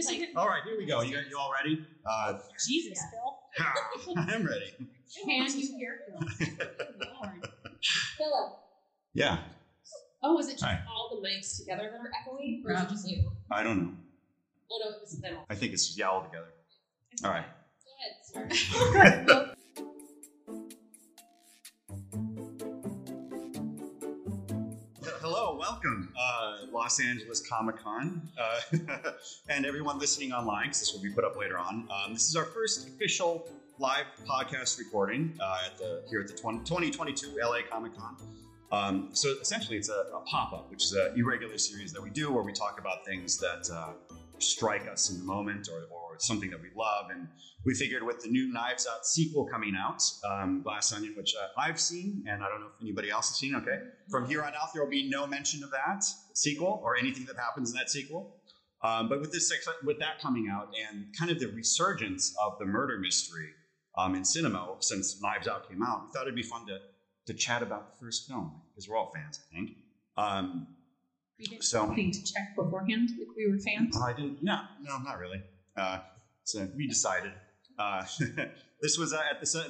Because Like- didn't. All right, here we go. You, you all ready? Uh, Jesus, Yeah. Phil. I'm ready. Can you hear Phil? Good Lord. Phillip. Yeah, Oh, was it just Hi. all the mics together that are echoing, or was it just you? I don't know. Oh no, it was them. I think it's just yeah all together. All right. Go ahead, sir. uh, Los Angeles Comic Con, uh, and everyone listening online, because this will be put up later on. Um, this is our first official live podcast recording uh, at the here at the 20, 2022 LA Comic Con. Um, so essentially, it's a, a pop up, which is an irregular series that we do where we talk about things that uh, strike us in the moment or, or something that we love. And we figured with the new Knives Out sequel coming out, um, Glass Onion, which uh, I've seen, and I don't know if anybody else has seen. Okay, from here on out, there will be no mention of that sequel or anything that happens in that sequel. Um, but with this, with that coming out, and kind of the resurgence of the murder mystery um, in cinema since Knives Out came out, we thought it'd be fun to to chat about the first film because we're all fans, I think. Um, We didn't So- anything to check beforehand if we were fans. I didn't. No, no, not really. Uh, so we decided. Uh, this was uh, at the se-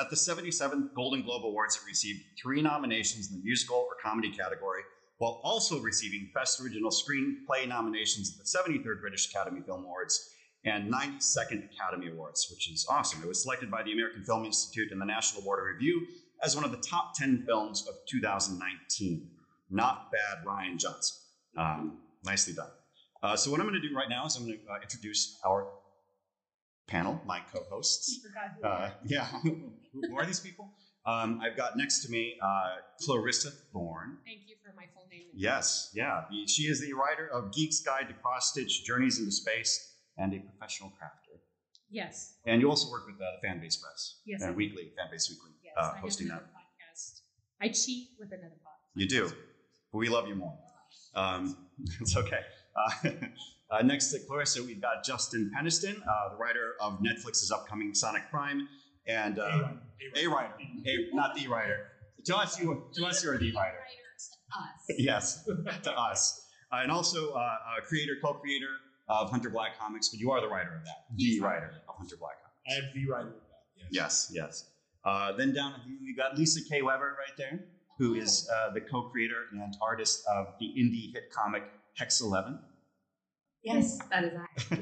at the 77th Golden Globe Awards. It received three nominations in the musical or comedy category, while also receiving Best Original Screenplay nominations at the 73rd British Academy Film Awards and 92nd Academy Awards, which is awesome. It was selected by the American Film Institute and the National Board of Review as one of the top 10 films of 2019. Not bad, Rian Johnson. Um, nicely done. Uh, so what I'm going to do right now is I'm going to uh, introduce our panel, my co-hosts. Who Uh, yeah, who are these people? Um, I've got next to me uh, Clarissa Thorne. Thank you for my full name. Yes, yeah, she is the writer of Geek's Guide to Cross Stitch: Journeys into Space and a professional crafter. Yes. And you also work with uh, the Fanbase Press, Yes, uh, do. Weekly, Fanbase Weekly, Yes. uh, hosting that. podcast. I cheat with another podcast. You do, but we love you more. Um, it's okay. Uh, uh, next to Clarissa, we've got Justin Peniston, uh, the writer of Netflix's upcoming Sonic Prime, and uh, a writer, a not the writer. To us, you to us, you're the writer. Us. Yes, to us, uh, and also uh, uh, creator, co-creator of Hunter Black Comix. But you are the writer of that, the He's the writer of Hunter Black Comix. I am the writer of that. Yes. Yes, yes. Uh, then down at the, we got Lisa K. Weber right there, who is uh, the co-creator and artist of the indie hit comic Hex Eleven. Yes, that is I.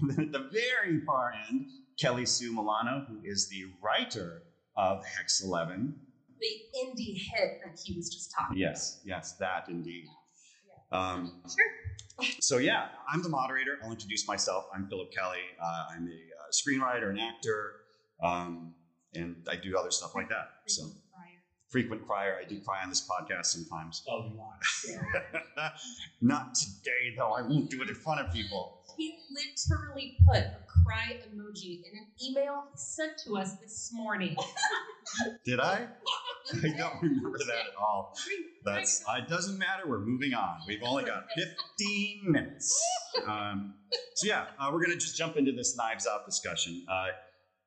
and then at the very far end, Kelly Sue Milano, who is the writer of Hex Eleven. The indie hit that he was just talking Yes, yes, that indeed. Um, Sure. so yeah, I'm the moderator. I'll introduce myself. I'm Phillip Kelly. Uh, I'm a uh, screenwriter, an actor, um, and I do other stuff like that. So frequent crier. I do cry on this podcast sometimes. Oh, you are. Not today, though. I won't do it in front of people. He literally put a cry emoji in an email he sent to us this morning. Did I? I don't remember that at all. That's. It doesn't matter. We're moving on. We've only got 15 minutes. Um, so yeah, uh, we're gonna just jump into this Knives Out discussion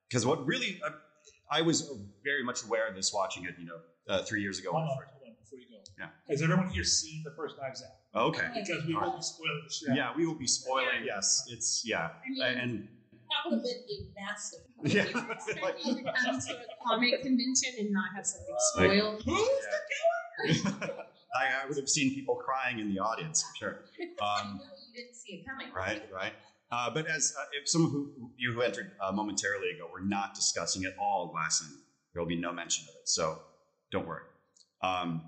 because what really uh, I was very much aware of this watching it, you know, uh, three years ago. Hold on, hold on, before you go. Yeah. Has everyone here seen the first Knives Out? Okay. Because we All will right. be spoiling the shit. Yeah, we will be spoiling. Yes, it's yeah, I mean, and that would have been a massive. yeah. Expect you to come to a comic convention and not have something Like- spoiled. Who's the I, I would have seen people crying in the audience for sure. I Um, know you didn't see it coming. right, right. Uh, but as uh, if some of who, you who entered uh, momentarily ago, we're not discussing at all Glass Onion. There will be no mention of it, so don't worry. Um,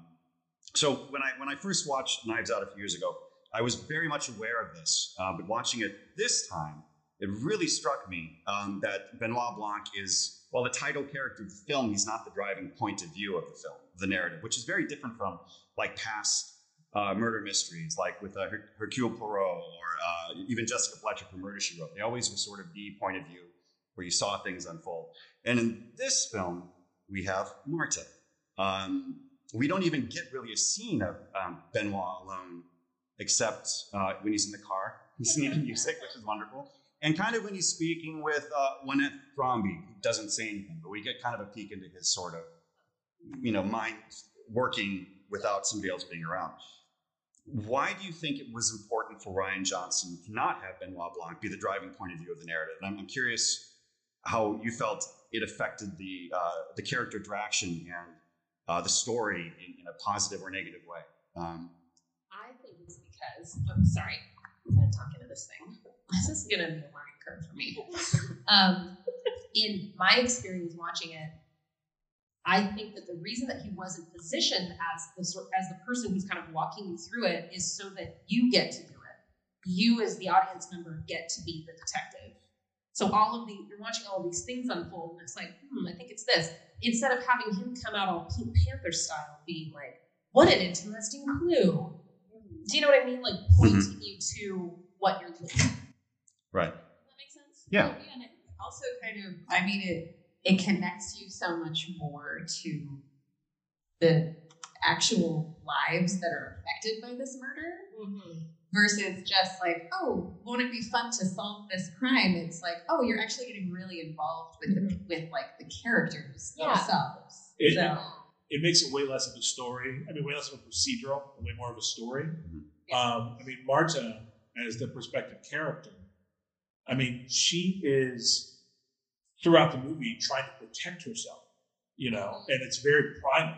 so when I when I first watched Knives Out a few years ago, I was very much aware of this. Uh, but watching it this time, it really struck me um, that Benoit Blanc is well the title character of the film. He's not the driving point of view of the film, the narrative, which is very different from like past uh, murder mysteries, like with uh, Her- Hercule Poirot or uh, even Jessica Fletcher from Murder She Wrote. They always were sort of the point of view where you saw things unfold. And in this film, we have Marta. Um, we don't even get really a scene of um, Benoit alone, except uh, when he's in the car, he's singing music, which is wonderful. And kind of when he's speaking with uh, Lynette Thrombey, who doesn't say anything, but we get kind of a peek into his sort of, you know, mind working without somebody else being around. Why do you think it was important for Rian Johnson to not have Benoit Blanc be the driving point of view of the narrative? And I'm, I'm curious how you felt it affected the uh, the character Draction and uh, the story in, in, a positive or negative way. Um, I think it's because I'm sorry, I'm gonna talk into this thing. This is gonna be a learning curve for me. Um, in my experience watching it, I think that the reason that he wasn't positioned as the as the person who's kind of walking you through it is so that you get to do it. You as the audience member get to be the detective. So all of the you're watching all of these things unfold, and it's like, hmm, I think it's this. Instead of having him come out all Pink Panther style, being like, what an interesting clue. Do you know what I mean? Like pointing mm-hmm. you to what you're doing. Right. Does that make sense? Yeah. yeah and it also kind of, I mean, it it connects you so much more to the actual lives that are affected by this murder mm-hmm. versus just like, oh, won't it be fun to solve this crime? It's like, oh, you're actually getting really involved with mm-hmm. the with like the characters yeah. themselves. It, so. it makes it way less of a story. I mean, way less of a procedural, way more of a story. Mm-hmm. Um, I mean, Marta as the perspective character. I mean, she is throughout the movie trying to protect herself, you know, and it's very primal.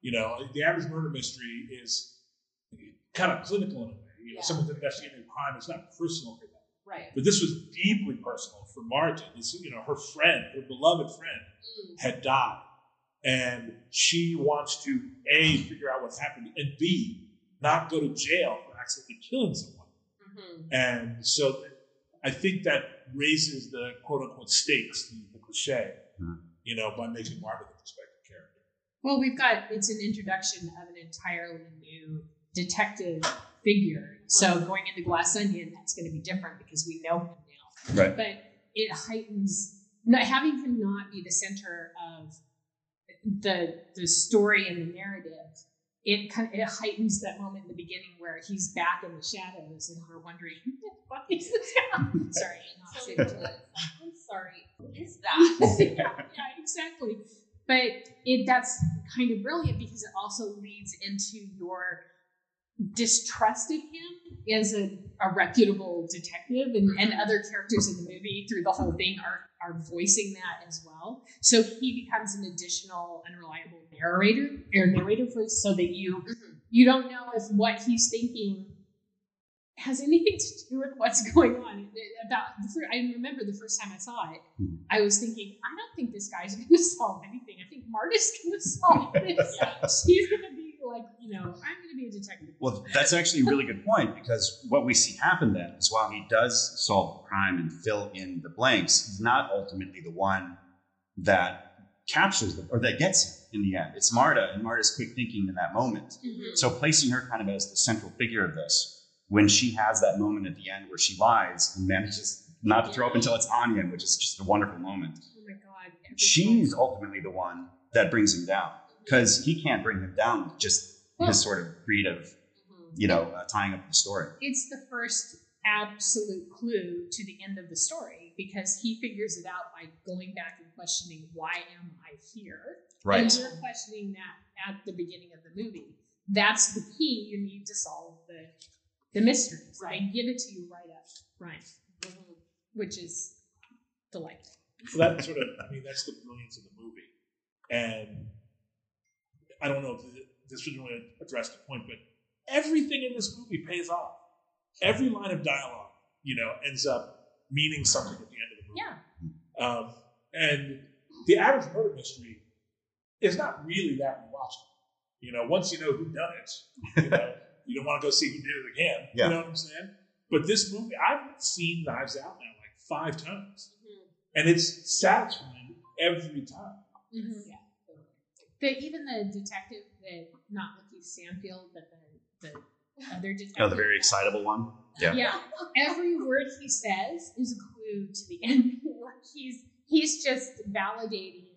You know, the average murder mystery is kind of clinical in a way. You know, yeah. someone's investigating a crime; it's not personal for them. Right. But this was deeply personal for Marta. This, you know, her friend, her beloved friend, mm. had died, and she wants to a figure out what's happened, and b not go to jail for accidentally killing someone. Mm-hmm. And so I think that raises the quote unquote stakes, the, the cliche, mm-hmm. you know, by making Marta the perspective character. Well, we've got it's an introduction of an entirely new detective figure. So going into Glass Onion, that's going to be different because we know him now. Right. But it heightens not having him not be the center of the the story and the narrative it kind of it heightens that moment in the beginning where he's back in the shadows and we're wondering fuck is this sorry, I'm sorry. Who is that? yeah, yeah, exactly. But it that's kind of brilliant because it also leads into your distrust of him as a, a reputable detective and, and mm-hmm. other characters in the movie through the whole thing are are voicing that as well. So he becomes an additional unreliable narrator or narrator for so that you mm-hmm. you don't know if what he's thinking has anything to do with what's going on. About the first, I remember the first time I saw it, hmm. I was thinking, I don't think this guy's going to solve anything. I think Marta's going to solve this. yeah. She's going to be like, you know, I'm going to be a detective. Well, that's actually a really good point because what we see happen then is while he does solve the crime and fill in the blanks, he's not ultimately the one that captures them or that gets him in the end. It's Marta and Marta's quick thinking in that moment. Mm-hmm. So placing her kind of as the central figure of this, when she has that moment at the end where she lies and manages not to throw up until it's Onion, which is just a wonderful moment. Oh my God. She's ultimately the one that brings him down because he can't bring him down with just well, his sort of creative, mm-hmm. you know, uh, tying up the story. It's the first absolute clue to the end of the story because he figures it out by going back and questioning why am I here? Right. And you're questioning that at the beginning of the movie. That's the key you need to solve the the mysteries. Right. They give it to you right up front, mm-hmm. which is delightful. Well, that sort of, I mean, that's the brilliance of the movie. And I don't know if this doesn't really address the point, but everything in this movie pays off. Every line of dialogue, you know, ends up meaning something at the end of the movie. Yeah. Um, and the average murder mystery is not really that rewatchable. You know, once you know who done it, you know, you don't want to go see who did it again. Yeah. You know what I'm saying? But this movie, I've seen Knives Out now like five times, mm-hmm. and it's satisfying every time. Mm-hmm. Yeah. The, even the detective that not Lakeith Stanfield, but the the other detective. Oh, the very excitable one. Yeah. Yeah. Every word he says is a clue to the end. like he's he's just validating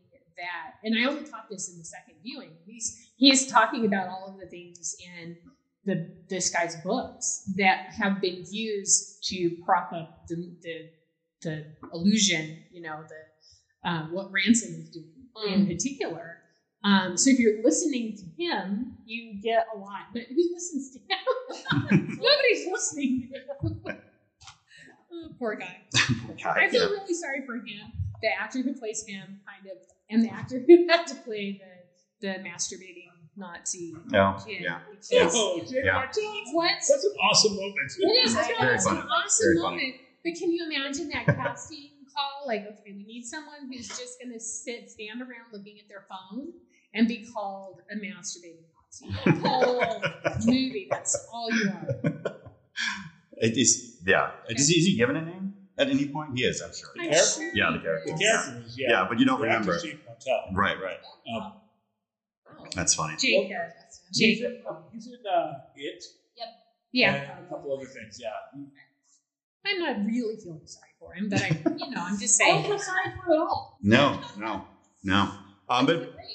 that. And I only caught this in the second viewing. He's he's talking about all of the things in the this guy's books that have been used to prop up the the, the illusion, you know, the um, what Ransom is doing mm. in particular Um, so if you're listening to him, you get a lot. But who listens to him? Nobody's listening to him. oh, poor guy. I feel really sorry for him, the actor who plays him, kind of, and the actor who had to play the the masturbating Nazi No, kid. yeah. Because- Oh, Yeah. Martell. That's an awesome moment. It is. Very It's funny. an awesome Very funny. moment. But can you imagine that casting call? Like, okay, we need someone who's just going to sit, stand around looking at their phone and be called a masturbating Nazi. The whole movie. That's all you are. It is, yeah. Is he, is he given a name at any point? He is, I'm sure. I'm sure. Yeah, the he character. The character is, yeah. Yeah, but you don't The remember. actor's Jay Right, right. Um, Oh. That's funny. Jacob. he's Jacob. in, um, he's in uh, It. Yep. Yeah. And a couple other things, yeah. I'm not really feeling sorry for him, but I, you know, I'm just saying. I don't saying. feel sorry for it at all. No, no, no. Um, but Great.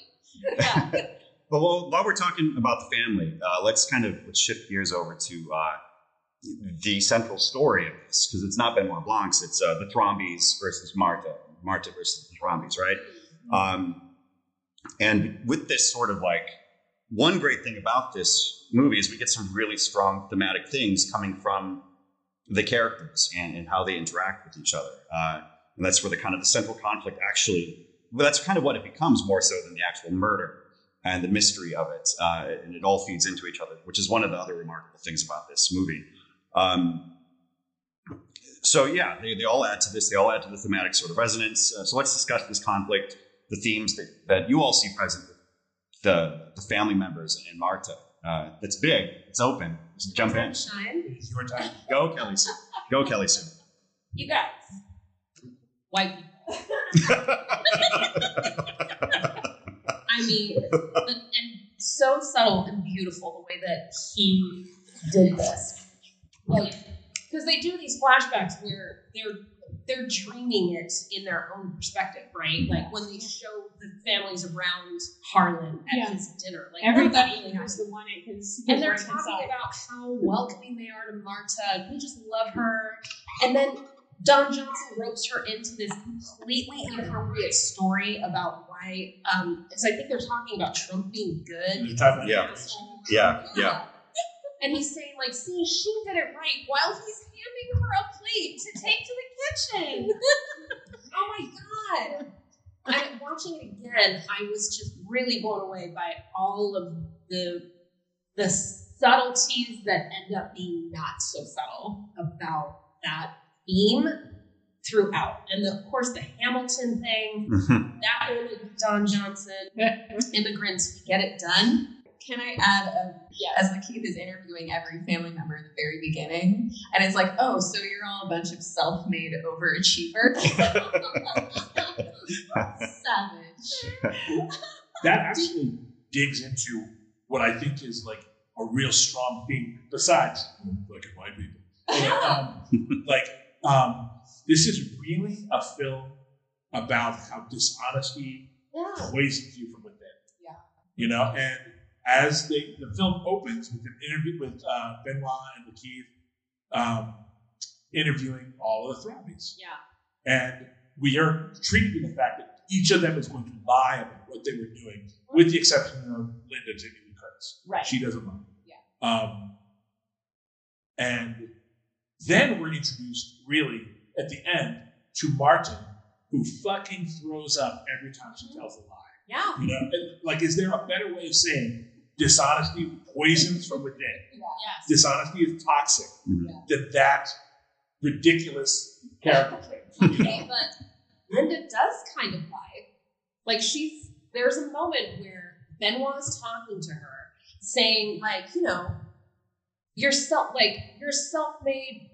Yeah. But while, while we're talking about the family, uh, let's kind of let's shift gears over to uh, the central story of this because it's not Benoit Blanc's; it's uh, the Thrombeys versus Marta, Marta versus the Thrombeys, right? Um, and with this sort of like one great thing about this movie is we get some really strong thematic things coming from the characters and, and how they interact with each other. Uh, and that's where the kind of the central conflict actually, well, that's kind of what it becomes more so than the actual murder and the mystery of it. Uh, and it all feeds into each other, which is one of the other remarkable things about this movie. Um, so yeah, they, they all add to this. They all add to the thematic sort of resonance. Uh, so let's discuss this conflict, the themes that, that you all see present with the, the family members and Marta. Uh, it's big. It's open. Just jump in. Shine. It is your time. Go, Kelly Sue. Go, Kelly Sue. You guys. White people. I mean, and so subtle and beautiful the way that he did this. Like, because they do these flashbacks where they're they're dreaming it in their own perspective, right? Like when they show the families around Harlan at Yeah. his dinner, like Everybody knows has the one at his, and they're talking about how welcoming they are to Marta. We just love her. And then Don Johnson ropes her into this completely inappropriate story about why. Um, so I think they're talking about Trump being good. You're talking about Yeah. Asshole. Yeah, yeah. And he's saying like, "See, she did it right," while he's handing her a plate to take to the kitchen. oh my god! I'm watching it again. I was just really blown away by all of the the subtleties that end up being not so subtle about that theme throughout. And the, of course, the Hamilton thing, that one with Don Johnson, immigrants we get it done. Can I add a Yes. as Lakeith is interviewing every family member at the very beginning, and it's like, oh, so you're all a bunch of self-made overachievers. Savage. that actually digs into what I think is like a real strong theme, besides black and white people. And, um, like, um, this is really a film about how dishonesty Yeah. poisons you from within. Yeah. You know, and as they, the film opens with an interview with uh, Benoit and Lakeith um, interviewing all of the Thrombeys. Yeah. And we are treated to the fact that each of them is going to lie about what they were doing, with the exception of Linda Jamie Lee Curtis. Right. She doesn't lie. Yeah. Um, and then we're introduced, really, at the end, to Martin, who fucking throws up every time she tells a lie. Yeah. You know, like, is there a better way of saying dishonesty poisons from within? Yes. Dishonesty is toxic Mhm. than that ridiculous character trait. Okay, but Linda does kind of lie. Like she's there's a moment where Benoit's talking to her, saying like, you know, you're self like you're self-made,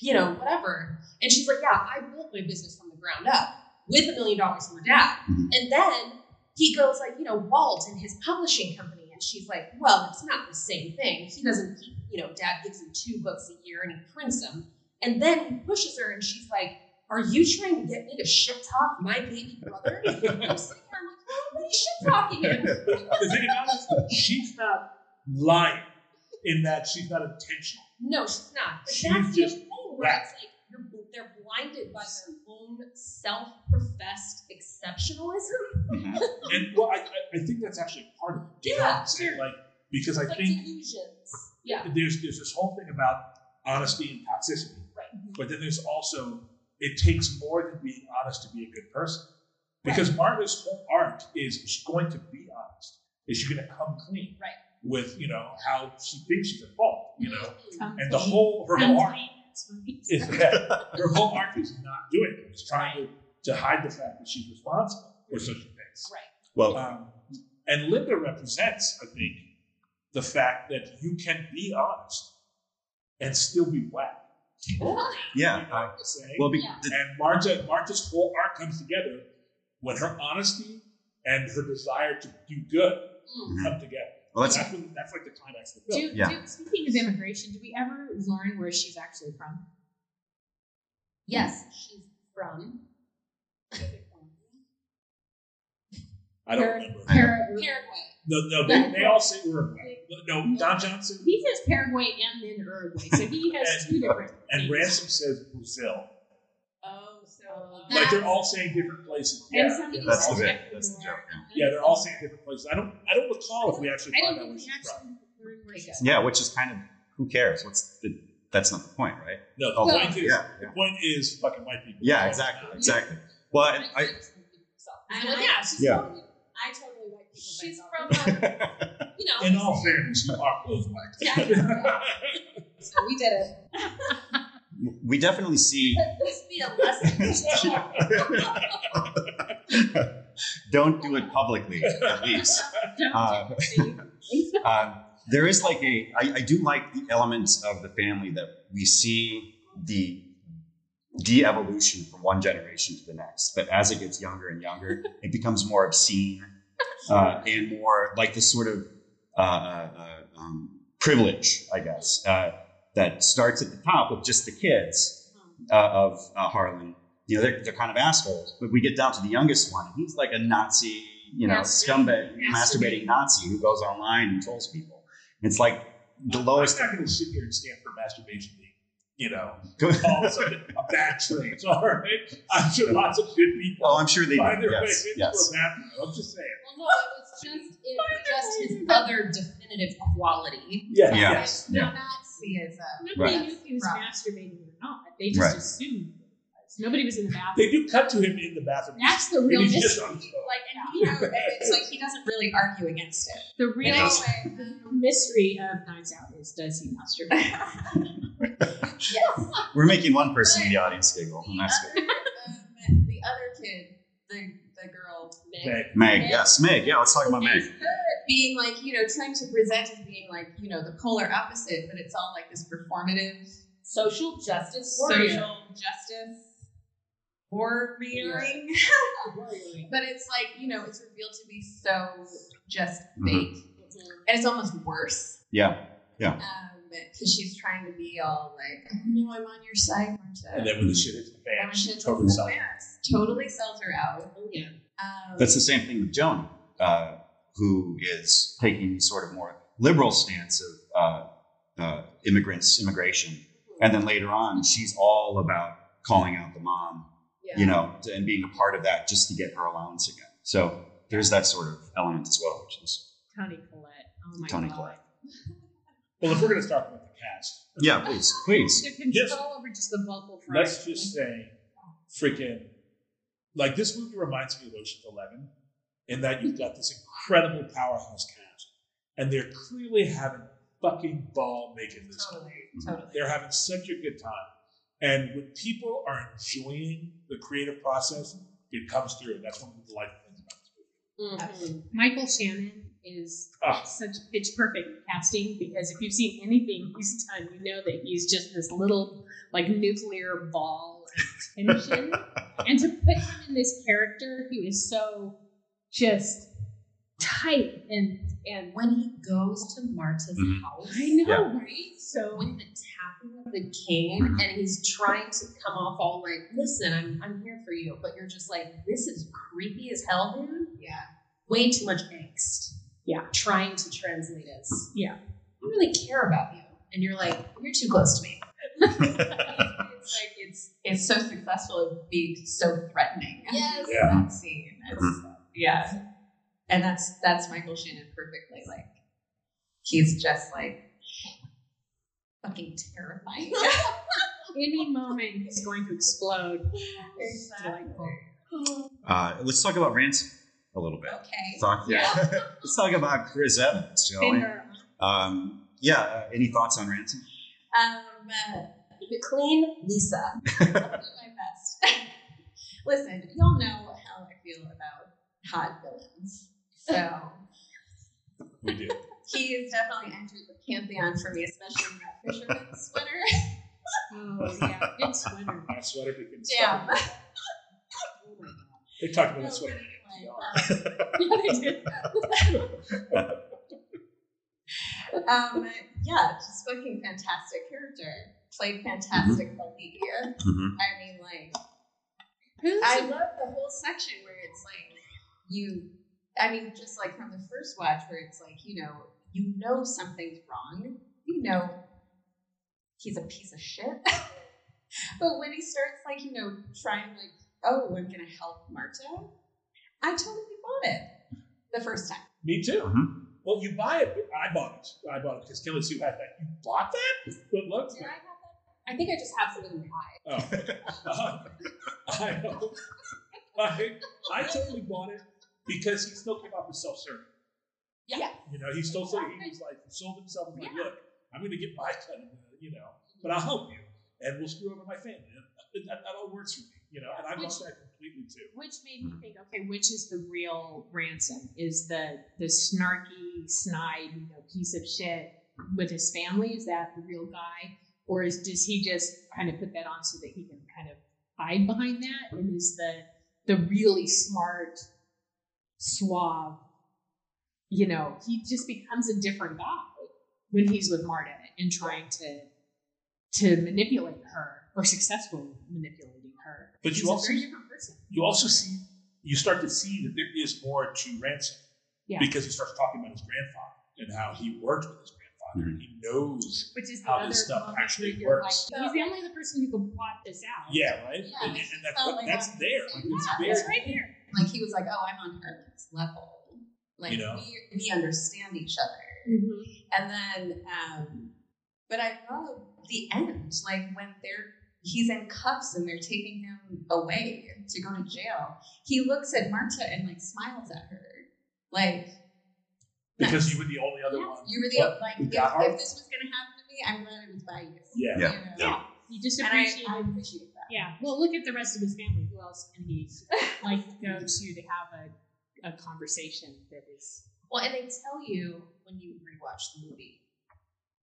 you know, whatever. And she's like, yeah, I built my business from the ground up with a million dollars from her dad. Mhm. And then he goes like, you know, Walt and his publishing company. And she's like, well, it's not the same thing. He doesn't keep, you know, dad gives him two books a year and he prints them. And then he pushes her and she's like, are you trying to get me to shit talk my baby brother? I'm sitting here, I'm like, oh, what are you shit talking him? the thing about she's not lying in that she's not intentional. No, she's not. But She's that's the just thing it's like you're they're blinded by their own self-professed exceptionalism. Mhm. And well, I, I, think that's actually part of it. Yeah, what I'm saying? sure. Like because I like think delusions. Yeah. there's there's this whole thing about honesty and toxicity, Right. but then there's also it takes more than being honest to be a good person. Because Martha's whole arc is she's going to be honest. Is she going to come clean? Right. With you know how she thinks she's at fault, you know, Come and the clean. whole her whole arc clean, that's what he is that her whole arc is not doing it. It's trying to, to hide the fact that she's responsible for such things. Right. Well, Um, and Linda represents, I think, the fact that you can be honest and still be whack. Totally. yeah. You know I- what I'm well, be, Yeah. and Marta, Marta's whole arc comes together when her honesty and her desire to do good Mm. come together. Well, that's, that's when, that's like the climax of the film. Do, Yeah. do, speaking of immigration, do we ever learn where she's actually from? Yes, she's from I don't Par- remember. Paraguay. No, no, they, they all say Uruguay. No, Don Johnson he says Paraguay and then Uruguay, so he has two different. and things. Ransom says Brazil. So Like they're all saying different places. Yeah, some yeah. That's the bit. That's the joke, Yeah, they're all saying different places. I don't, I don't recall if we actually I find don't out where we she's from. actually learn where Okay, she's good. yeah, which is kind of who cares? What's the, that's not the point, right? No, the Oh, point is, yeah, the point is fucking white people. Yeah, exactly, exactly. Well, and I, I know, yeah, she's Yeah. totally, I totally like people. she's from, uh, you know, In all fairness, you are both white. Yeah. so we did it. We definitely see. This be a lesson. Don't do it publicly, at least. Uh, um, there is like a I, I do like the elements of the family that we see the de-evolution from one generation to the next but as it gets younger and younger it becomes more obscene uh, and more like this sort of uh, uh, uh, um, privilege i guess uh, that starts at the top with just the kids uh, of uh, harlan you know they're, they're kind of assholes but we get down to the youngest one and he's like a nazi you know Yes. scumbag Masturbating. masturbating nazi who goes online and trolls people it's like the lowest I'm not going to sit here and stand for masturbation being, you know, Good. all of a bad trait. All right, I'm sure lots of good people Oh, I'm sure they find do. their Yes, way into yes. a bathroom. I'm just saying. Well, no, it was just it was just his other definitive quality. Yeah, Yeah. yes. No Yeah. Nazism. Nobody Right. knew if he was Right. masturbating or not. They just Right. assumed it. Nobody was in the bathroom. They do cut to him in the bathroom. That's the and real he's mystery. just on his phone. Like, and you know, it's like he doesn't really argue against it. The real any Yes. way. mystery of Knives Out is does he masturbate? yes. We're making one person in the audience giggle, and The that's other, good. um, the other kid, the the girl, Meg. Meg, yes, Meg. Yeah, let's talk about Meg. being like, you know, trying to present as being like, you know, the polar opposite, but it's all like this performative Social justice warrior. social justice warrioring. but it's like, you know, it's revealed to be so just Mhm. fake. Mhm. And it's almost worse. Yeah, Yeah. Because she's trying to be all like, oh no, I'm on your side, Marta. And then when the shit hits the fan, And when she totally hits the sells. Totally sells her out. Oh yeah. Um, that's the same thing with Joan, uh, who is taking sort of more liberal stance of uh, uh, immigrants, immigration, and then later on, she's all about calling out the mom, Yeah. you know, and being a part of that just to get her allowance again. So there's that sort of element as well, which is Toni Collette. Oh my Toni god. Collette. Well, if we're going to talk about the cast, yeah. Please, please. The control Yes. over just the vocal fry. let's just say, freaking, like this movie reminds me of Ocean's Eleven, in that you've got this incredible powerhouse cast, and they're clearly having fucking ball making this Totally. movie. Totally. They're having such a good time, and when people are enjoying the creative process, it comes through. And that's one of the delightful things about this movie. Mhm. Michael Shannon is Ah. such pitch perfect casting because if you've seen anything he's done, you know that he's just this little like nuclear ball of tension. and to put him in this character who is so just tight and and When he goes to Marta's Mhm. house, I know, Yeah. right? So with the tapping of the cane, Mhm. and he's trying to come off all like, "Listen, I'm I'm here for you," but you're just like, "This is creepy as hell, dude." Yeah. Way too much angst. Yeah. Trying to translate as, Yeah. I really care about you, and you're like, "You're too close to me." it's like it's it's so successful at being so threatening. Yes. Yeah. That scene. It's, yeah. And that's that's Michael Shannon perfectly. Like he's just like fucking terrifying. Any moment he's going to explode. exactly. Delightful. Uh, let's talk about Ransom a little bit. Okay. Talk, yeah. let's talk about Chris Evans, shall we? Um, yeah. Uh, any thoughts on Ransom? Um, uh, McLean Lisa. I'll do my best. Listen, y'all know how I feel about hot villains. So We do. he has definitely entered the pantheon for me, especially in that fisherman sweater. Oh yeah, good sweater. My sweater became Damn. Oh my god. They talked about that No, sweater. but anyway, Yeah, they did. um, yeah, just fucking fantastic character. Played fantastic Lee. Mhm. I mean, like, Who's I love the whole section where it's like you. I mean, just like from the first watch, where it's like you know, you know something's wrong. You know, he's a piece of shit. but when he starts like you know trying like, oh, I'm gonna help Marta, I totally bought it the first time. Me too. Mhm. Well, you buy it. I bought it. I bought it because Kelly Sue had that. You bought that? Good luck. Did I have that? I think I just have something in my eye. Oh, uh, I know. I, I totally bought it because he still came off as self-serving. Yeah. You know, he still said he was like he sold himself as like, Yeah. look, I'm going to get my cut of the, you know, but I'll help you, and we'll screw over my family. And that, that all works for me, you know. And I Which- bought that completely too. Which made me think, okay, which is the real ransom? Is the the snarky, snide, you know, piece of shit with his family? Is that the real guy, or is does he just kind of put that on so that he can kind of hide behind that? And is the the really smart, suave, you know, he just becomes a different guy when he's with Marta and trying to to manipulate her or successfully manipulating her. But you he's also- a very different person. You also see, you start to see that there is more to Ransom Yeah. because he starts talking about his grandfather and how he worked with his grandfather. And He knows, Which is the how other this stuff moment actually where you're works. Like, he's the only other person who can plot this out. yeah, right, Yeah, and, and that's not what, that's on there. Like, same it's path. very It's right here. Like he was like, "Oh, I'm on Harlan's level. Like You know? we we understand each other." And then, um, but I love the end, like when they're he's in cuffs and they're taking him away to go to jail. He looks at Marta and like smiles at her, like because nice. you were the only other Yes. one. you were the What? like if, got if this was gonna happen to me, I'm glad it was by you. Yeah. Yeah. You know? Yeah. You just And I, appreciate I appreciate that. Yeah. Well, look at the rest of his family. Who else can he like go to to have a, a conversation that is Well, and they tell you when you rewatch the movie,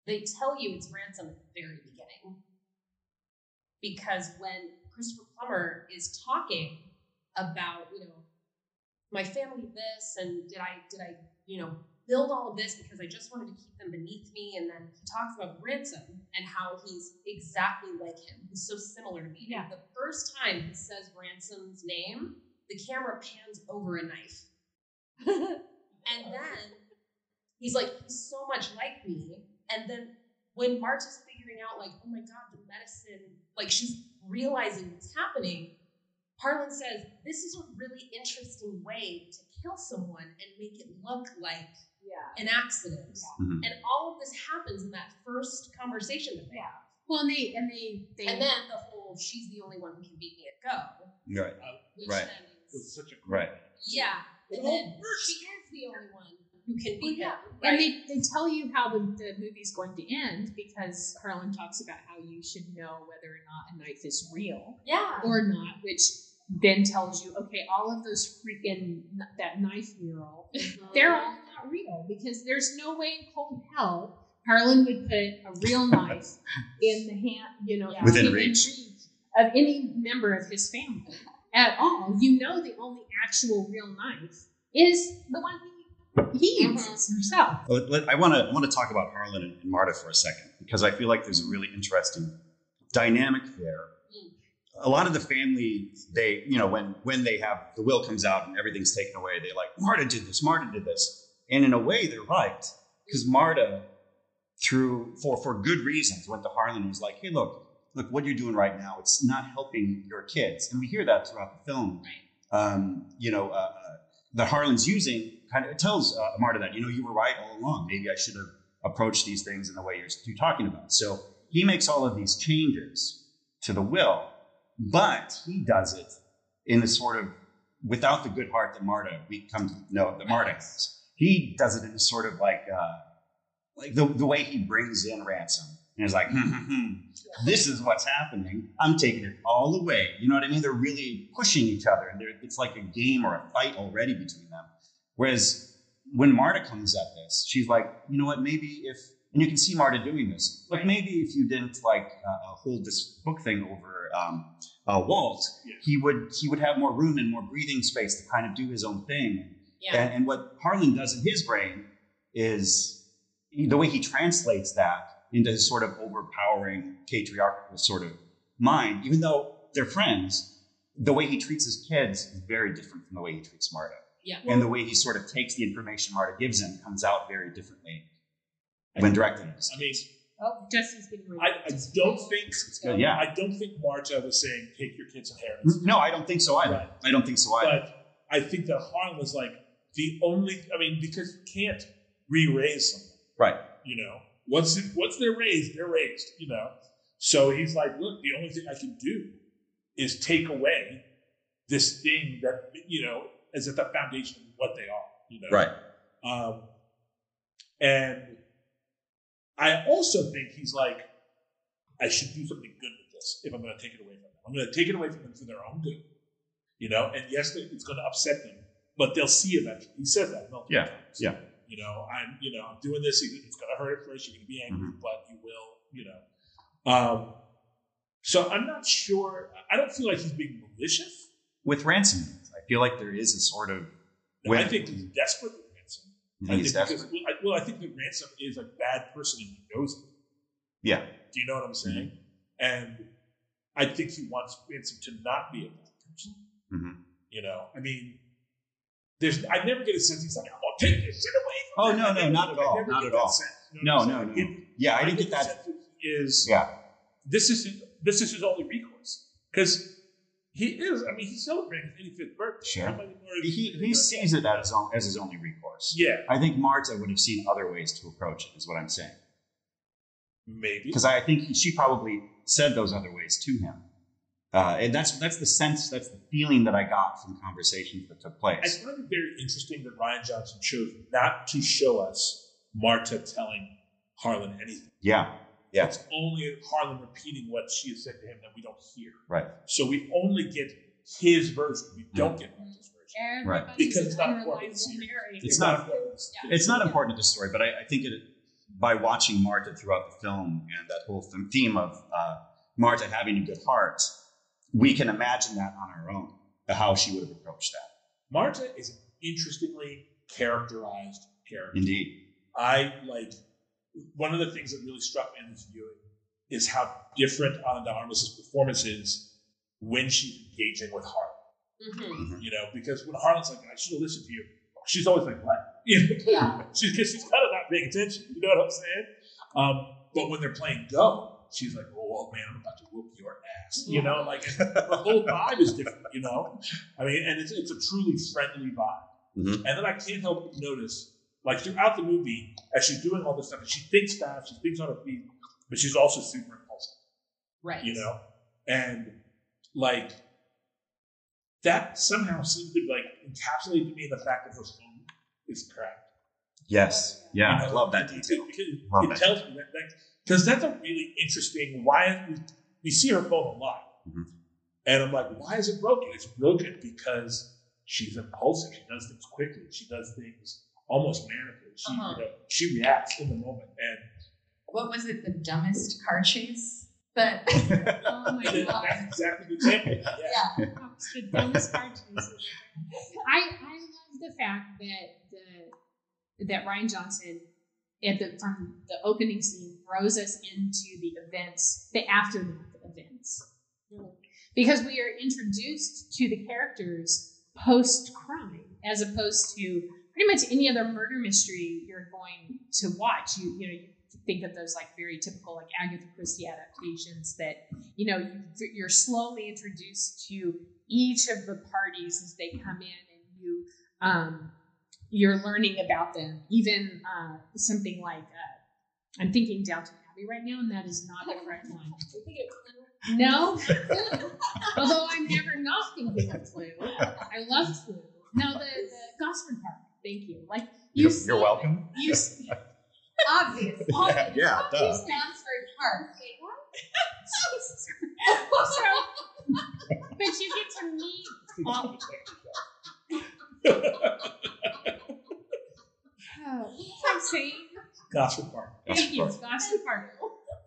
they tell you it's ransom at the very beginning. Because when Christopher Plummer is talking about, you know, my family this and did I did I, you know, build all of this because I just wanted to keep them beneath me and then he talks about ransom and how he's exactly like him. He's so similar to me. Yeah. The first time he says ransom's name, the camera pans over a knife. And then he's like, he's so much like me. And then when Marta's figuring out, like, oh my God, the medicine, like she's realizing what's happening, Harlan says, this is a really interesting way to kill someone and make it look like yeah. an accident. Mhm. And all of this happens in that first conversation that they have. Well, and they and they they And then the whole, she's the only one who can beat me at go. Right. Which Right. then With is, such a Right. yeah. And then she is the only one who can beat yeah. him. and right? they, they tell you how the, the movie's going to end because Harlan talks about how you should know whether or not a knife is real yeah. or not, which then tells you, okay, all of those freaking that knife mural they're all not real because there's no way in cold hell Harlan would put a real knife in the hand, you know, Yeah. Within reach. of any member of his family at all. You know, the only actual real knife is the one he he uses himself. Oh, let- let- I want to I want to talk about Harlan and, and Marta for a second because I feel like there's a really interesting dynamic there. Mm. A lot of the family, they you know when when they have the will comes out and everything's taken away, they like Marta did this, Marta did this, and in a way they're right because Marta, through for for good reasons, went to Harlan and was like, hey look, look, what you're doing right now, it's not helping your kids. And we hear that throughout the film. Um, you know, uh, uh, that Harlan's using kind of it tells uh, Marta that, you know, you were right all along. Maybe I should have approached these things in the way you're, you're talking about. So he makes all of these changes to the will, but he does it in a sort of without the good heart that Marta we come to know that Marta has. He does it in a sort of like uh, like the, the way he brings in ransom and is like, hmm, hmm, hmm, this is what's happening. I'm taking it all away. You know what I mean? They're really pushing each other, and it's like a game or a fight already between them. Whereas when Marta comes at this, she's like, you know what? Maybe if and you can see Marta doing this, like maybe if you didn't like uh, hold this book thing over um, uh, Walt, Yeah. he would he would have more room and more breathing space to kind of do his own thing. Yeah. And, and what Harlan does in his brain is the way he translates that into his sort of overpowering patriarchal sort of mind, even though they're friends, the way he treats his kids is very different from the way he treats Marta. Yeah. and the way he sort of takes the information Marta gives him comes out very differently when directed at his I mean. Oh, Justin's getting ready. I, I don't think good, yeah. I don't think Marta was saying take your kid's inheritance. Hmm? No, I don't think so either. Right. I don't think so either. But I think that Harlan was like the only. I mean, because you can't re-raise someone. right. You know, once it, once they're raised, they're raised. You know, so he's like, look, the only thing I can do is take away this thing that you know is at the foundation of what they are. You know, Right. Um, and I also think he's like, I should do something good with this if I'm going to take it away from them. I'm going to take it away from them for their own good. You know, and yes, it's going to upset them, but they'll see eventually. He says that multiple Yeah, times. yeah. You know, I'm, you know, I'm doing this. It's going to hurt at first. You're going to be angry, Mm-hmm. but you will. You know. Um, so I'm not sure. I don't feel like he's being malicious. With ransom, I feel like there is a sort of. I think he's desperate with ransom. I think he's because, desperate? well, I, well, I think that ransom is a bad person and he knows it. Yeah. Do you know what I'm saying? And I think he wants ransom to not be a bad person. Mhm. You know, I mean, there's. I never get a sense he's like, "I'm gonna take this shit away." From Oh, them." no, no, not at all, not at all. sense. No, no, what no. saying? Yeah, I I didn't get that. is Yeah. this is his, this is his only recourse because he is. I mean, he's celebrating his 85th birthday. Sure. How many more He, he sees it as as his only recourse. Yeah, I think Marta would have seen other ways to approach it, is what I'm saying. maybe. Because I think he, she probably said those other ways to him. Uh, and that's that's the sense, that's the feeling that I got from conversations that took place. I place. find it very interesting that Rian Johnson chose not to show us Marta telling Harlan anything. Yeah, yeah, It's only Harlan repeating what she has said to him that we don't hear. right. So we only get his version. We don't get Marta's version. Right. Because it's not important. unreliable. It's not- important. It's not important to the story, but I, I think it by watching Marta throughout the film and that whole theme of uh, Marta having a good heart, we can imagine that on our own, how she would have approached that. Marta is an interestingly characterized character. Indeed. I like one of the things that really struck me in this viewing is how different Ana de Armas' performance is when she's engaging with Harlan. Mm-hmm. You know, because when Harlan's like, I should have listened to you, she's always like, what? You know, Yeah. she's, because she's kind of not paying attention. You know what I'm saying? Um, but when they're playing Go, she's like, oh man, I'm about to whoop your ass. You know, like the whole vibe is different, you know? I mean, and it's, it's a truly friendly vibe. Mhm. And then I can't help but notice, like throughout the movie, as she's doing all this stuff, and she thinks fast, she thinks on her feet, but she's also super impulsive, Right. you know? And like that somehow seems to like encapsulate to me the fact that her phone is cracked. Yes. Yeah, You I love that detail. It, Love it that. tells me that because that's a really interesting. Why we, we see her phone a lot, Mhm. and I'm like, why is it broken? It's broken because she's impulsive. She does things quickly. She does things almost manically. She Uh-huh. you know, she reacts in the moment, and What was it? The dumbest car chase? But Oh my god. that's exactly the example. Yeah. yeah, That's the dumbest part to this. I I love the fact that the that Rian Johnson at the from the opening scene throws us into the events, the aftermath events. Because we are introduced to the characters post crime as opposed to pretty much any other murder mystery you're going to watch. You you know, you think of those like very typical like Agatha Christie adaptations that you know you, you're slowly introduced to each of the parties as they come in, and you um, you're learning about them. Even uh, something like uh, I'm thinking Downton Abbey right now, and that is not the correct one. No, although I'm never not thinking of Clue. I love Clue. No, the, the Gosford Park. Thank you. Like you You're, see- you're welcome. You s- Obvious. Yeah, obvious. yeah, Obvious duh. Oxford Park. Jesus Christ. So, but you get to meet all. Oh, what was I saying? Gosford Park. Thank you, Gosford Gosford Park.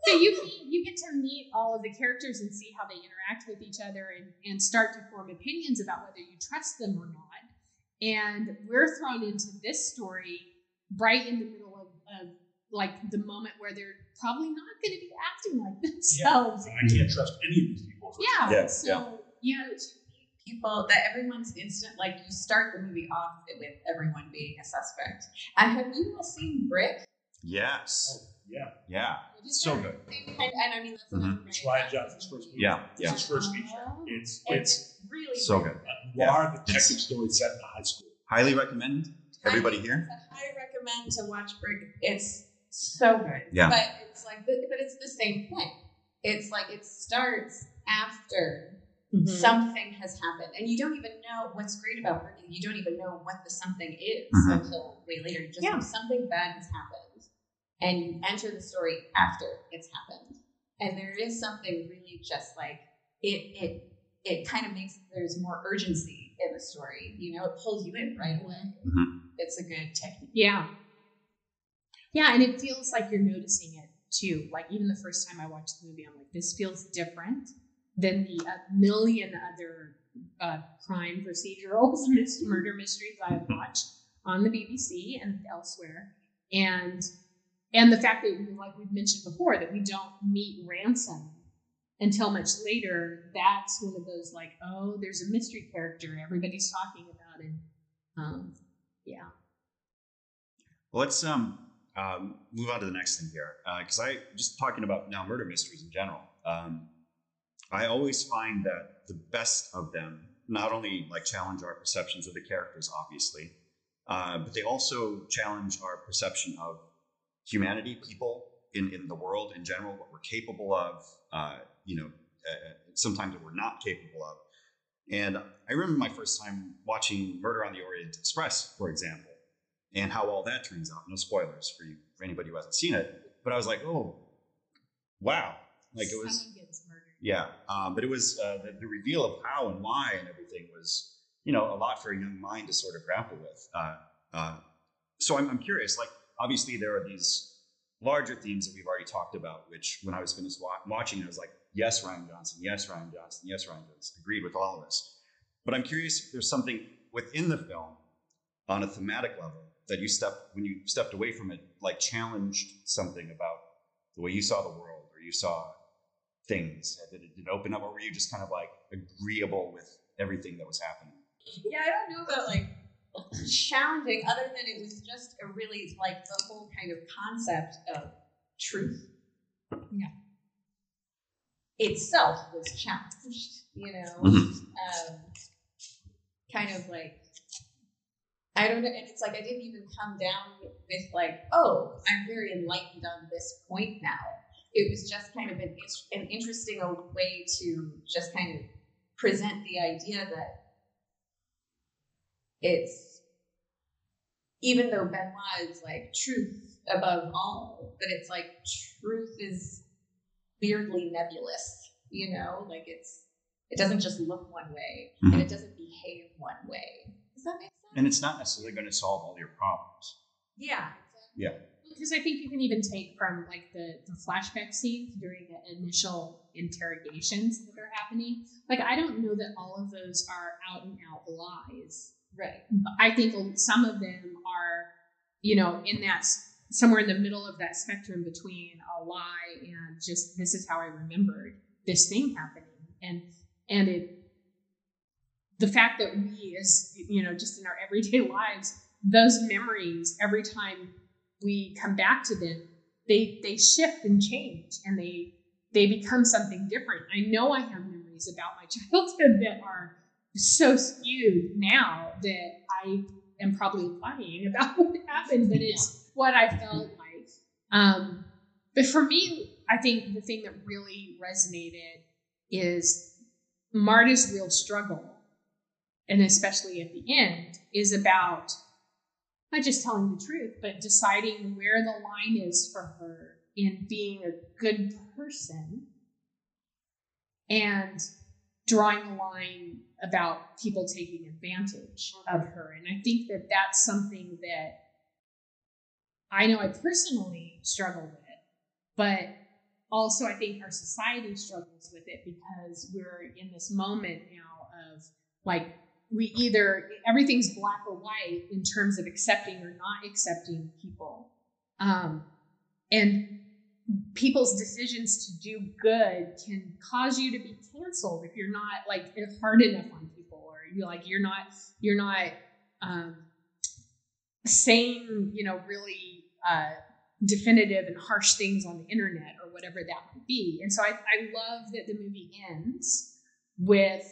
So you meet, you get to meet all of the characters and see how they interact with each other and, and start to form opinions about whether you trust them or not. And we're thrown into this story right in the middle of, of like the moment where they're probably not going to be acting like themselves. I can't trust any of these people. Yeah. Yeah, so yeah. you You meet people that everyone's instant like you start the movie off with everyone being a suspect. And have you all seen Brick? Yes. Oh, yeah. Yeah. So good. Same kind- and I mean that's another Mm-hmm. It's very Rian Johnson's first movie. Yeah, It's yeah. his first feature. It's And it's really So good. good. a noir detective story set in a high school. Highly recommend. Everybody here? I recommend to watch Brick. It's so good. Yeah. But it's like, but but it's the same thing. It's like it starts after Mm-hmm. something has happened, and you don't even know what's great about Brick. You don't even know what the something is Mhm. until way later. You just Yeah. know something bad has happened, and you enter the story after it's happened. And there is something really just like it. It it kind of makes there's more urgency in the story. You know, it pulls you in right away. Mhm. It's a good technique. Yeah. Yeah, and it feels like you're noticing it too. Like even the first time I watched the movie, I'm like, this feels different than the uh, million other uh, crime procedurals, murder mysteries I have watched on the BBC and elsewhere. And and the fact that, like we've mentioned before, that we don't meet ransom until much later. That's one of those like, oh, there's a mystery character everybody's talking about, and um, yeah. Well, let's um, um, move on to the next thing here, because I just talking about now murder mysteries in general. Um, I always find that the best of them not only like challenge our perceptions of the characters, obviously, uh, but they also challenge our perception of humanity, people in, in the world in general, what we're capable of, uh, you know, uh, sometimes what we're not capable of. And I remember my first time watching Murder on the Orient Express, for example, and how all that turns out. No spoilers for you, for anybody who hasn't seen it. But I was like, oh, wow! Like it was, Someone gets murdered. yeah. Um, but it was uh, the, the reveal of how and why and everything was, you know, a lot for a young mind to sort of grapple with. Uh, uh, so I'm, I'm curious. Like, obviously, there are these larger themes that we've already talked about. Which, when I was finished wa- watching, I was like, yes, Rian Johnson, yes, Rian Johnson, yes, Rian Johnson. Agreed with all of this. But I'm curious if there's something within the film on a thematic level that you stepped when you stepped away from it, like challenged something about the way you saw the world or you saw things. Did it, did open up, or were you just kind of like agreeable with everything that was happening? Yeah, I don't know about like challenging, other than it was just a really like the whole kind of concept of truth. Yeah. Itself was challenged, you know. Mhm. Um, kind of like I don't know, and it's like I didn't even come down with, like, oh, I'm very enlightened on this point now. It was just kind of an, an interesting way to just kind of present the idea that it's even though Benoit is like truth above all, but it's like truth is weirdly nebulous, you know, like it's it doesn't just look one way and Mhm. it doesn't behave one way. Does that make sense? And it's not necessarily going to solve all your problems. yeah. Yeah. Because I think you can even take from like the, the flashback scenes during the initial interrogations that are happening. Like I don't know that all of those are out and out lies. Right. I think some of them are, you know, in that somewhere in the middle of that spectrum between a lie and just this is how I remembered this thing happening, and and it the fact that we as you know just in our everyday lives those memories every time we come back to them they they shift and change and they they become something different. I know I have memories about my childhood that are so skewed now that I am probably lying about what happened, but it's what I felt like. Um, but for me, I think the thing that really resonated is Marta's real struggle, and especially at the end, is about not just telling the truth, but deciding where the line is for her in being a good person and drawing a line about people taking advantage of her. And I think that that's something that I know I personally struggle with, but also I think our society struggles with it because we're in this moment now of like we either everything's black or white in terms of accepting or not accepting people um, and people's decisions to do good can cause you to be canceled if you're not like hard enough on people or you're like you're not you're not um, saying you know really uh, definitive and harsh things on the internet or whatever that might be and so I, I love that the movie ends with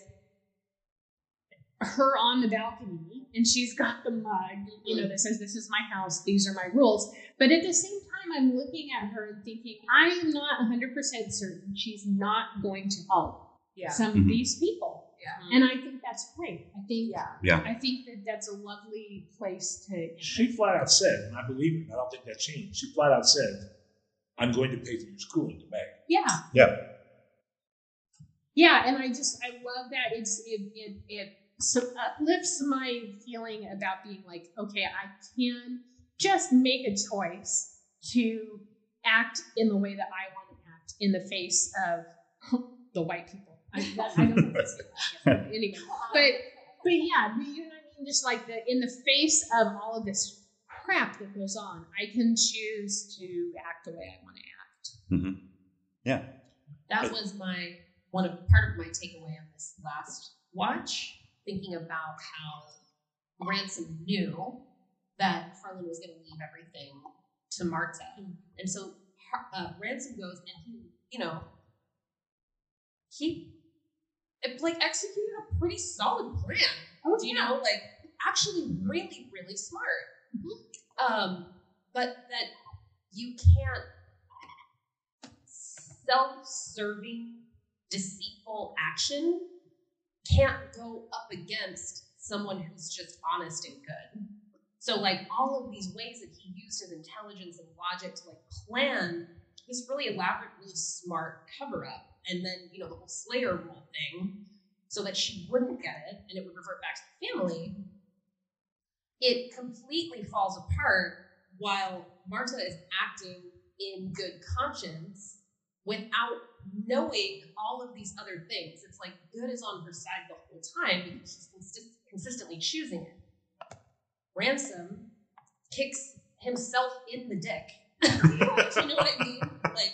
her on the balcony and she's got the mug, you know, that says, This is my house, these are my rules. But at the same time, I'm looking at her and thinking, I am not 100% certain she's not going to help Yeah. some of Mhm. these people. Yeah. And I think that's great. I think, Yeah. Yeah. I think that that's a lovely place to. She flat out said, and I believe her, and I don't think that changed. She flat out said, I'm going to pay for your schooling to Meg. Yeah. Yeah. Yeah, and I just I love that it's it it it so uplifts my feeling about being like, okay, I can just make a choice to act in the way that I want to act in the face of the white people. I, that, I don't know if I say that, but anyway, but but yeah, you know what I mean. Just like the in the face of all of this crap that goes on, I can choose to act the way I want to act. Mm-hmm. Yeah. that was my one of part of my takeaway on this last watch thinking about how ransom knew that harlan was going to leave everything to marta. And so uh, ransom goes and he you know he it, like executed a pretty solid plan. Oh, you know like actually really really smart. Um but that you can't self-serving deceitful action can't go up against someone who's just honest and good so like all of these ways that he used his intelligence and logic to like plan this really elaborate really smart cover up and then you know the whole slayer rule thing so that she wouldn't get it and it would revert back to the family it completely falls apart while Marta is acting in good conscience without knowing all of these other things. It's like good is on her side the whole time because she's consist- consistently choosing it. Ransom kicks himself in the dick. Do you know what I mean? Like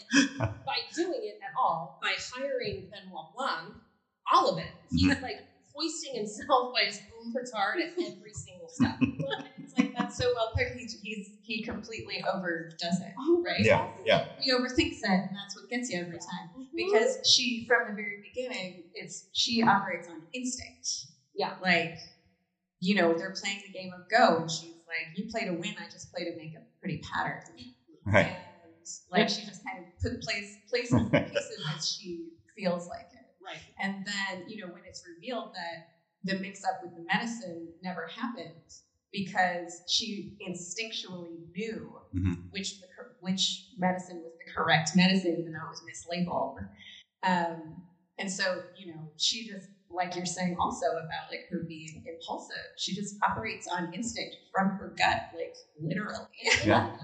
by doing it at all, by hiring Benoit Blanc, all of it, he's mm-hmm. like hoisting himself by his own petard at every single step. It's like that's so well put. He's, he's he completely overdoes it, oh, right? Yeah. Yeah. He overthinks it, and that's what gets you every time. Mm-hmm. Because she, from the very beginning, it's she operates on instinct. Yeah. Like, you know, they're playing the game of Go, and she's like, "You play to win. I just play to make a pretty pattern." Right. And like she just kind of put place places the pieces as she feels like it. Right. And then, you know, when it's revealed that the mix up with the medicine never happened because she instinctually knew Mhm. which the which medicine was the correct medicine, even though it was mislabeled. Um, and so, you know, she just like you're saying also about like her being impulsive. She just operates on instinct from her gut, like literally. Yeah.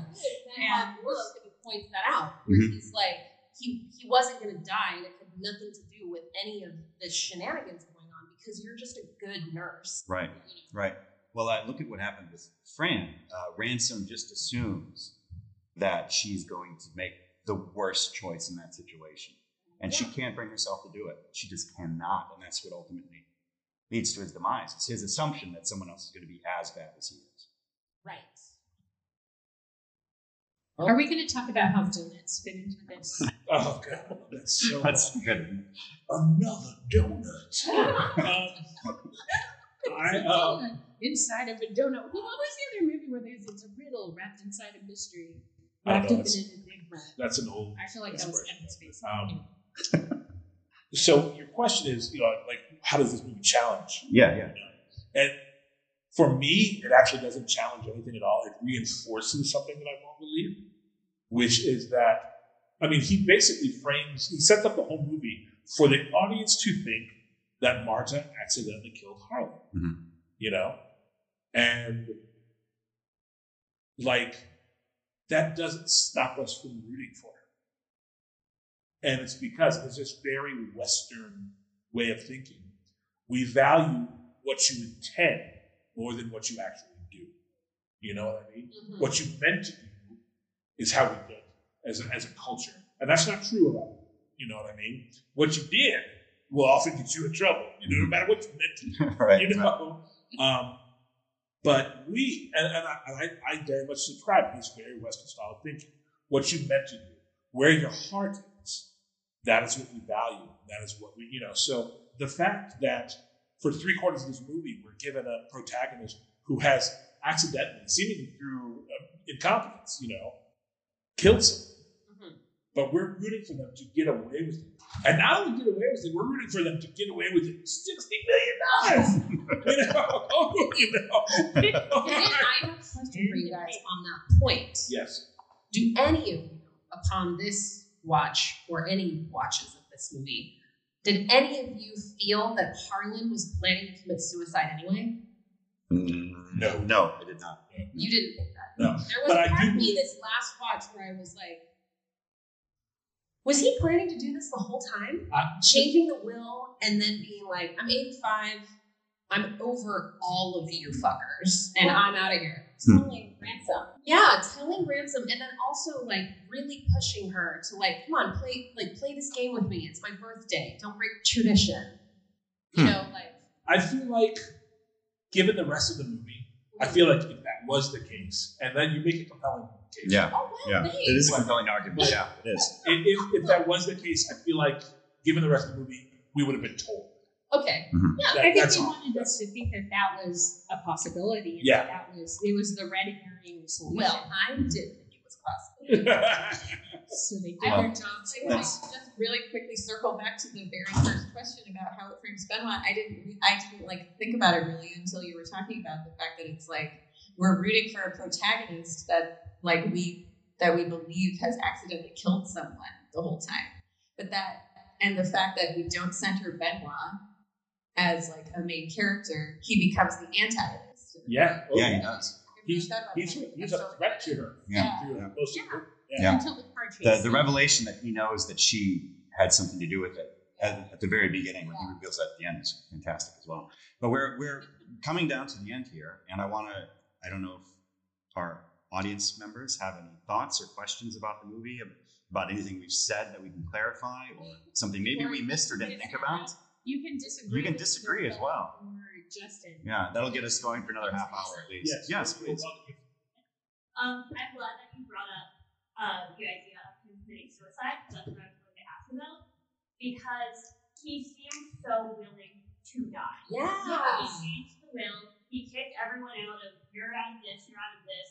And Warlock he points that out, where Mhm. he's like, he he wasn't going to die, and it had nothing to do with any of the shenanigans going on because you're just a good nurse. Right. Right. Well, uh, look at what happened with Fran. Uh, Ransom just assumes that she's going to make the worst choice in that situation. And she can't bring herself to do it. She just cannot. And that's what ultimately leads to his demise. It's his assumption that someone else is going to be as bad as he is. Right. Are we going to talk about how donuts fit into this? Oh god, that's so That's good. another donut. um, I um, Donut inside of a donut. What was the other movie where there's it's a riddle wrapped inside a mystery, wrapped up in it's- an enigma? that's an old. I feel like that's that was great. Kevin Space. Um, So your question is, you know, like how does this movie challenge? Yeah, yeah. And for me, it actually doesn't challenge anything at all. It reinforces something that I won't believe, which is that, I mean, he basically frames, he sets up the whole movie for the audience to think that Marta accidentally killed Harlan. Mhm. You know? And like, that doesn't stop us from rooting for. And it's because it's this very Western way of thinking. We value what you intend more than what you actually do. You know what I mean? Mhm. What you meant to do is how we did as a, as a culture. And that's not true about it. You know what I mean? What you did will often get you in trouble, you know, no matter what you meant to do right. you know. Um, but we, and, and, I, and I, I very much subscribe to this very Western style of thinking. What you meant to do, where your heart is, that is what we value. That is what we, you know. So the fact that for three quarters of this movie, we're given a protagonist who has accidentally, seemingly through uh, incompetence, you know, killed someone. Mhm. But we're rooting for them to get away with it. And not only get away with it, we're rooting for them to get away with it. $60 million! you know? you know? And then I have a question for you guys on that point. yes. Do any of you, upon this watch or any watches of this movie, did any of you feel that Harlan was planning to commit suicide anyway? Mm, No. no, I did not. You didn't think that. No. There was But I a part do of me this last watch where I was like, was he planning to do this the whole time? I- Changing the will and then being like, I'm 85, I'm over all of you fuckers, and I'm out of here. Telling ransom. Yeah, telling ransom, and then also like really pushing her to like, come on, play like play this game with me. It's my birthday. Don't break tradition. You Hmm. know, like I feel like, given the rest of the movie, I feel like if that was the case, and then you make a compelling case. Yeah, oh well, yeah. thanks. It is a compelling argument. Yeah, it is. If, if, if that was the case, I feel like, given the rest of the movie, we would have been told. Okay. Mhm. Yeah. That- I think they all. wanted us to think that that was a possibility. and Yeah. that was it was the red herring solution. Well, I did think it was possible. so they did Well, their jobs. Like, well. That's- just really quickly circle back to the very first question about how it frames Benoit. I didn't, re- I didn't like think about it really until you were talking about the fact that it's like we're rooting for a protagonist that like we that we believe has accidentally killed someone the whole time, but that and the fact that we don't center Benoit as like a main character, he becomes the antagonist. yeah. oh, Yeah, he does. He's, Thought about he's, he's a threat to her. Yeah. through Yeah. most of Yeah. Yeah. Until the car chase. The the revelation that he knows that she had something to do with it at, at the very beginning when he reveals that at the end is fantastic as well. But we're we're coming down to the end here, and I want to. I don't know if our audience members have any thoughts or questions about the movie, about anything we've said that we can clarify, or something maybe we missed or didn't think about. You can disagree. You can disagree as well. Or Justin. Yeah, that'll get us going for another half hour at least. Yes. yes please. Um, I'm glad that you brought up uh, the idea of him committing suicide. Because that's what I was going to ask about because he seemed so willing to die. Yeah. He changed the will. He kicked everyone out of you're out of this, you're out of this.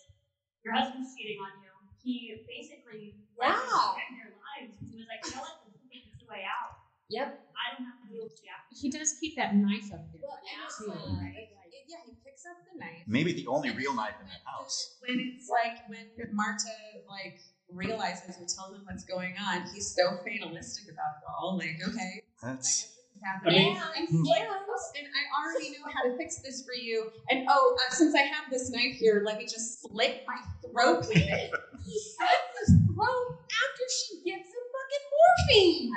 Your husband's cheating on you. He basically let them Yeah. spend their lives. He was like, you know what? This is the way out. Yep. I don't have to deal with you. He does keep that knife up there. Well, and it's too. like, yeah, he picks up the knife. Maybe the only real knife in that the- house. When it's like when Marta like realizes or tells him what's going on, he's so fatalistic about it all. Like, okay, That's guess happening. I mean- and, he's like, oh, and I already know how to fix this for you. And oh, uh, since I have this knife here, let me just slit my throat with it. He slits his throat after she gives him fucking morphine.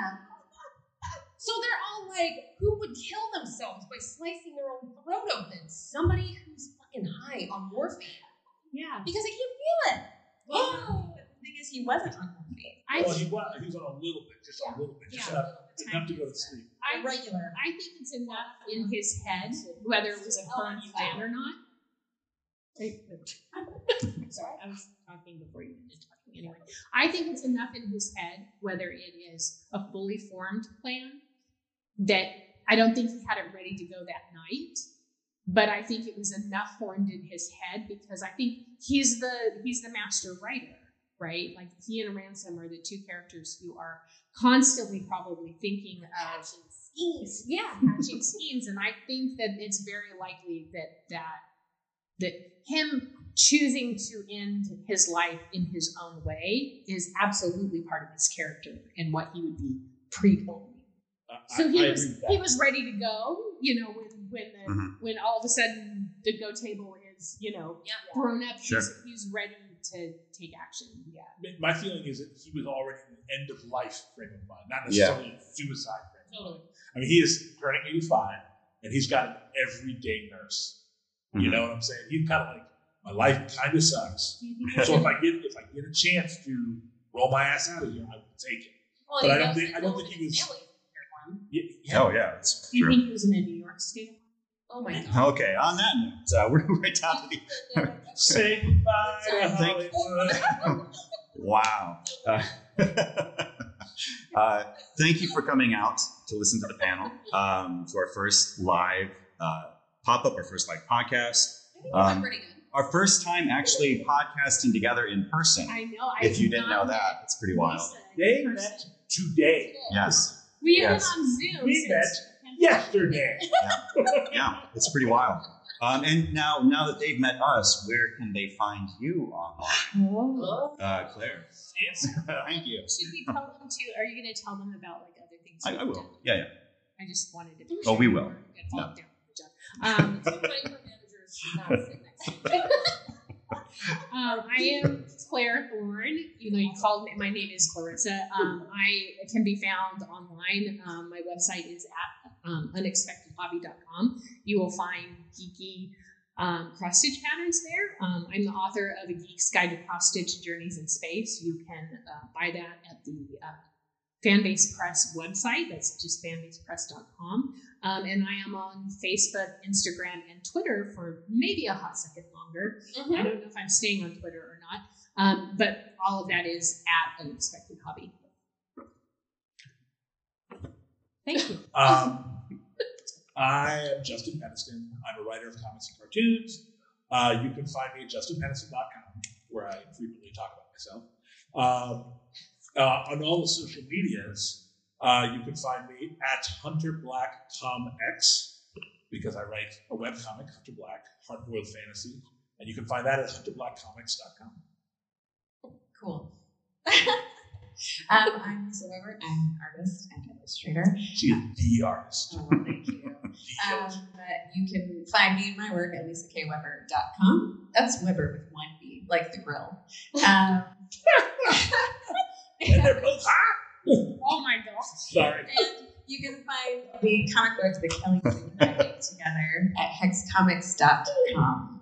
So they're all like, who would kill themselves by slicing their own throat open? Somebody who's fucking high on morphine. Yeah. Because I can't feel it. Oh, but the thing is, he wasn't on morphine. I well, he was, he was on a little bit, just a little bit, just Yeah. enough, enough to go to sleep. I, Regular. I think it's enough in his head, whether it was a firm plan or not. Sorry, I was talking before you did talk. Anyway, I think it's enough in his head, whether it is a fully formed plan, that I don't think he had it ready to go that night. But I think it was enough formed in his head because I think he's the he's the master writer, right? Like he and Ransom are the two characters who are constantly probably thinking of schemes. Yeah, hatching schemes. And I think that it's very likely that that that him choosing to end his life in his own way is absolutely part of his character and what he would be pre-planning. So I, he I was agree with that. he was ready to go, you know, when when the, Mhm. when all of a sudden the go table is, you know, Yeah. thrown up, Sure. he's, he's ready to take action. Yeah. My feeling is that he was already in the end of life frame of mind, not necessarily a suicide frame. of mind. Totally. I mean, he is turning 85 and he's got an everyday nurse. You Mhm. know what I'm saying? He's kind of like, my life kind of sucks. So if I get if I get a chance to roll my ass out of here, I will take it. Well, But I don't think- I don't think he was- family is prepared for him. Yeah. Yeah. Oh yeah, that's Do you true. think he was in a New York state? Oh my god. Okay, on that note, uh, we're right down to the Say goodbye to Thank- Hollywood. Wow. Uh, uh, thank you for coming out to listen to the panel, um, to our first live uh, pop up, our first live podcast, I think that's Um, pretty good. our first time actually podcasting together in person. I know. I If you did didn't know that, it's pretty wild. They met today, Yes. We have Yes. been on Zoom. We since met yesterday. Yeah, it's pretty wild. Um, and now, now that they've met us, where can they find you online? Oh. Uh, Claire. Thank you. Should we tell them to? Are you going to tell them about like other things? I, I will. done? Yeah, yeah. I just wanted to. Oh, we will. Get followed Yeah. down. Good job. Um, Two micromanagers should not sit next to each other. Um, I am Claire Thorne. You know, you called me. My name is Clarissa. Um, I can be found online. Um, my website is at um, unexpectedhobby.com. You will find geeky um, cross stitch patterns there. Um, I'm the author of A Geek's Guide to Cross Stitch Journeys in Space. You can uh, buy that at the uh, Fanbase Press website. That's just fanbasepress.com. Um, and I am on Facebook, Instagram, and Twitter for maybe a hot second longer. Mm-hmm. I don't know if I'm staying on Twitter um, but all of that is at unexpectedhobby. Thank you. Um, I am Justin Peniston. I'm a writer of comics and cartoons. Uh, you can find me at justinpeniston.com, where I frequently talk about myself. Um, uh, on all the social medias, uh, you can find me at Hunter Black Tom X, because I write a webcomic, Hunter Black, Hardboiled Fantasy, and you can find that at hunterblackcomix.com. Cool. um, I'm Lisa Weber. I'm an artist and illustrator. She is the artist. Oh, thank you. Um, you can find me and my work at lisakweber.com. That's Weber with one B, like the grill. Um, and they're both hot. Oh my gosh. Sorry. And you can find the comic books that Kelly and I make together at hexcomics.com.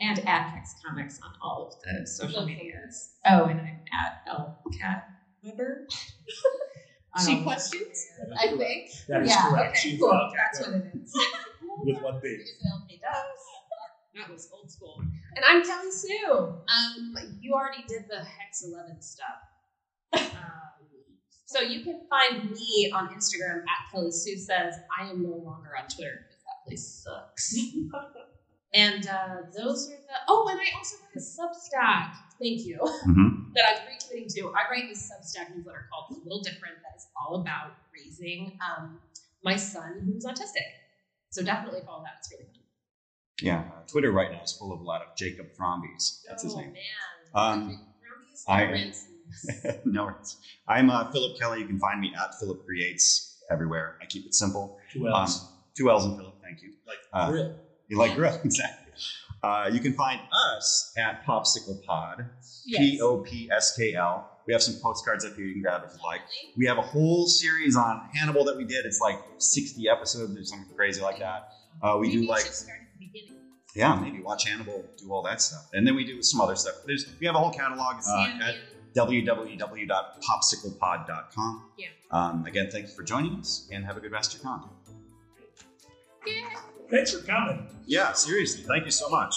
That's right. And at hexcomics on all of the social Okay. medias. Oh, and I'm at lkat Weber. On She questions? social medias, I think. That is yeah, correct. okay, She's cool. a That's what it is. with one B. That was old school. And I'm Kelly Sue. Um, you already did the Hex 11 stuff. Um, so you can find me on Instagram at Kelly Sue says I am no longer on Twitter because that place sucks. and uh, those are the oh, and I also have a Substack. Thank you. Mhm. that I'm recommitting to. I write this Substack newsletter called A Little Different that is all about raising um, my son who's autistic. So definitely follow that. It's really fun. Yeah, uh, Twitter right now is full of a lot of Jacob Thrombeys. That's his oh, name. man. Um, Brownies, I- Ransons. no worries. I'm uh, Phillip Kelly. You can find me at Phillip Creates everywhere. I keep it simple. Two Um, L's. two L's in Phillip. Thank you. like uh, grill. You like grill, exactly. Uh, you can find us at POPSKL Pod. Yes. P O P S K L. We have some postcards up here you can grab if you like. We have a whole series on Hannibal that we did. It's like 60 episodes or something crazy like that. Uh, we Maybe do like, start at the beginning. yeah, maybe watch Hannibal, do all that stuff. And then we do some other stuff. There's, we have a whole catalog uh, at www.popsklpod.com. Yeah. Um, again, thank you for joining us and have a good rest of your con. Yeah. Thanks for coming. Yeah, seriously. Thank you so much.